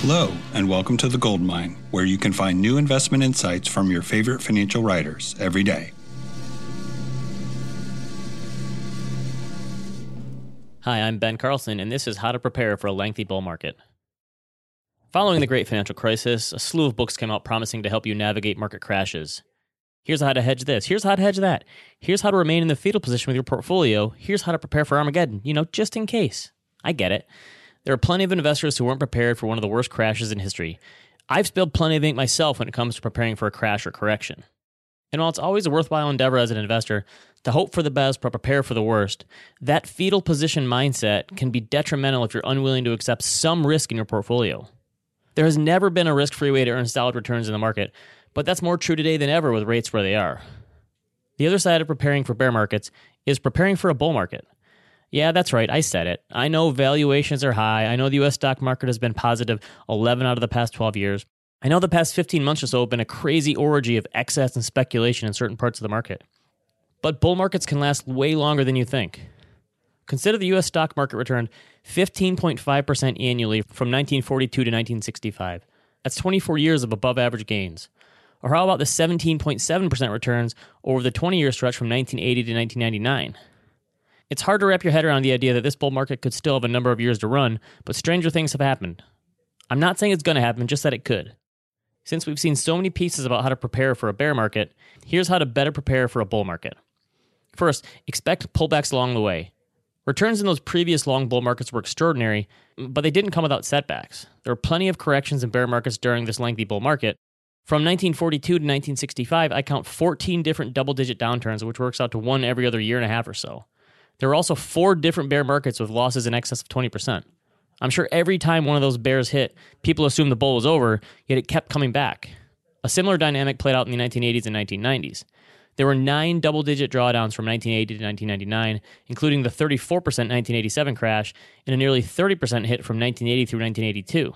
Hello, and welcome to The Gold Mine, where you can find new investment insights from your favorite financial writers every day. Hi, I'm Ben Carlson, and this is How to Prepare for a Lengthy Bull Market. Following the Great Financial Crisis, a slew of books came out promising to help you navigate market crashes. Here's how to hedge this. Here's how to hedge that. Here's how to remain in the fetal position with your portfolio. Here's how to prepare for Armageddon, you know, just in case. I get it. There are plenty of investors who weren't prepared for one of the worst crashes in history. I've spilled plenty of ink myself when it comes to preparing for a crash or correction. And while it's always a worthwhile endeavor as an investor to hope for the best but prepare for the worst, that fetal position mindset can be detrimental if you're unwilling to accept some risk in your portfolio. There has never been a risk free way to earn solid returns in the market, but that's more true today than ever with rates where they are. The other side of preparing for bear markets is preparing for a bull market. Yeah, that's right. I said it. I know valuations are high. I know the US stock market has been positive 11 out of the past 12 years. I know the past 15 months or so have been a crazy orgy of excess and speculation in certain parts of the market. But bull markets can last way longer than you think. Consider the US stock market returned 15.5% annually from 1942 to 1965. That's 24 years of above average gains. Or how about the 17.7% returns over the 20 year stretch from 1980 to 1999? It's hard to wrap your head around the idea that this bull market could still have a number of years to run, but stranger things have happened. I'm not saying it's going to happen, just that it could. Since we've seen so many pieces about how to prepare for a bear market, here's how to better prepare for a bull market. First, expect pullbacks along the way. Returns in those previous long bull markets were extraordinary, but they didn't come without setbacks. There were plenty of corrections in bear markets during this lengthy bull market, from 1942 to 1965, I count 14 different double digit downturns, which works out to one every other year and a half or so. There were also four different bear markets with losses in excess of 20%. I'm sure every time one of those bears hit, people assumed the bull was over, yet it kept coming back. A similar dynamic played out in the 1980s and 1990s. There were nine double digit drawdowns from 1980 to 1999, including the 34% 1987 crash and a nearly 30% hit from 1980 through 1982.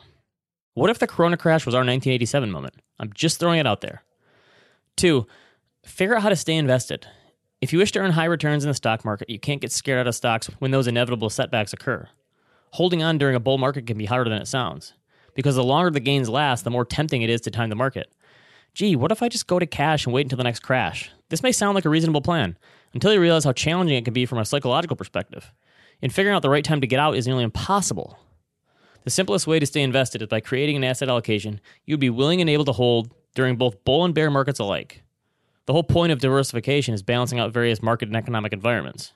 What if the Corona crash was our 1987 moment? I'm just throwing it out there. Two, figure out how to stay invested. If you wish to earn high returns in the stock market, you can't get scared out of stocks when those inevitable setbacks occur. Holding on during a bull market can be harder than it sounds, because the longer the gains last, the more tempting it is to time the market. Gee, what if I just go to cash and wait until the next crash? This may sound like a reasonable plan, until you realize how challenging it can be from a psychological perspective. And figuring out the right time to get out is nearly impossible. The simplest way to stay invested is by creating an asset allocation you'd be willing and able to hold during both bull and bear markets alike. The whole point of diversification is balancing out various market and economic environments.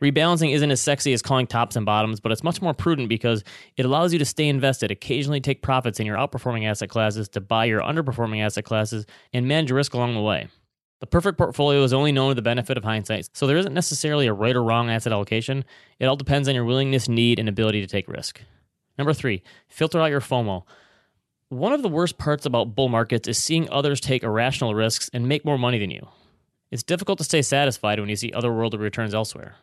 Rebalancing isn't as sexy as calling tops and bottoms, but it's much more prudent because it allows you to stay invested, occasionally take profits in your outperforming asset classes to buy your underperforming asset classes, and manage risk along the way. The perfect portfolio is only known with the benefit of hindsight, so there isn't necessarily a right or wrong asset allocation. It all depends on your willingness, need, and ability to take risk. Number three, filter out your FOMO. One of the worst parts about bull markets is seeing others take irrational risks and make more money than you. It's difficult to stay satisfied when you see otherworldly returns elsewhere.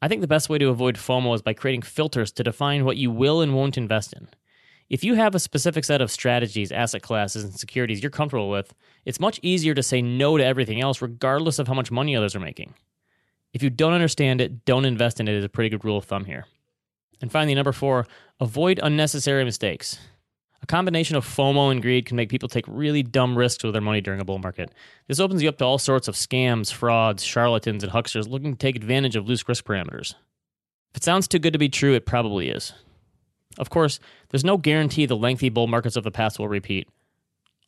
I think the best way to avoid FOMO is by creating filters to define what you will and won't invest in. If you have a specific set of strategies, asset classes, and securities you're comfortable with, it's much easier to say no to everything else, regardless of how much money others are making. If you don't understand it, don't invest in it is a pretty good rule of thumb here. And finally, number four, avoid unnecessary mistakes. A combination of FOMO and greed can make people take really dumb risks with their money during a bull market. This opens you up to all sorts of scams, frauds, charlatans, and hucksters looking to take advantage of loose risk parameters. If it sounds too good to be true, it probably is. Of course, there's no guarantee the lengthy bull markets of the past will repeat.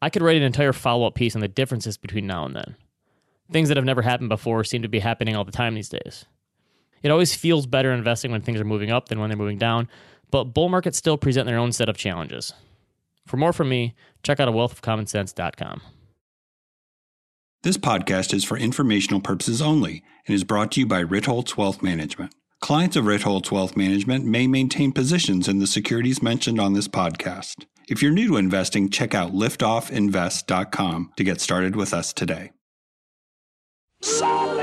I could write an entire follow up piece on the differences between now and then. Things that have never happened before seem to be happening all the time these days. It always feels better investing when things are moving up than when they're moving down, but bull markets still present their own set of challenges. For more from me, check out a wealthofcommonsense.com. This podcast is for informational purposes only and is brought to you by Ritholtz Wealth Management. Clients of Ritholtz Wealth Management may maintain positions in the securities mentioned on this podcast. If you're new to investing, check out liftoffinvest.com to get started with us today. Solid.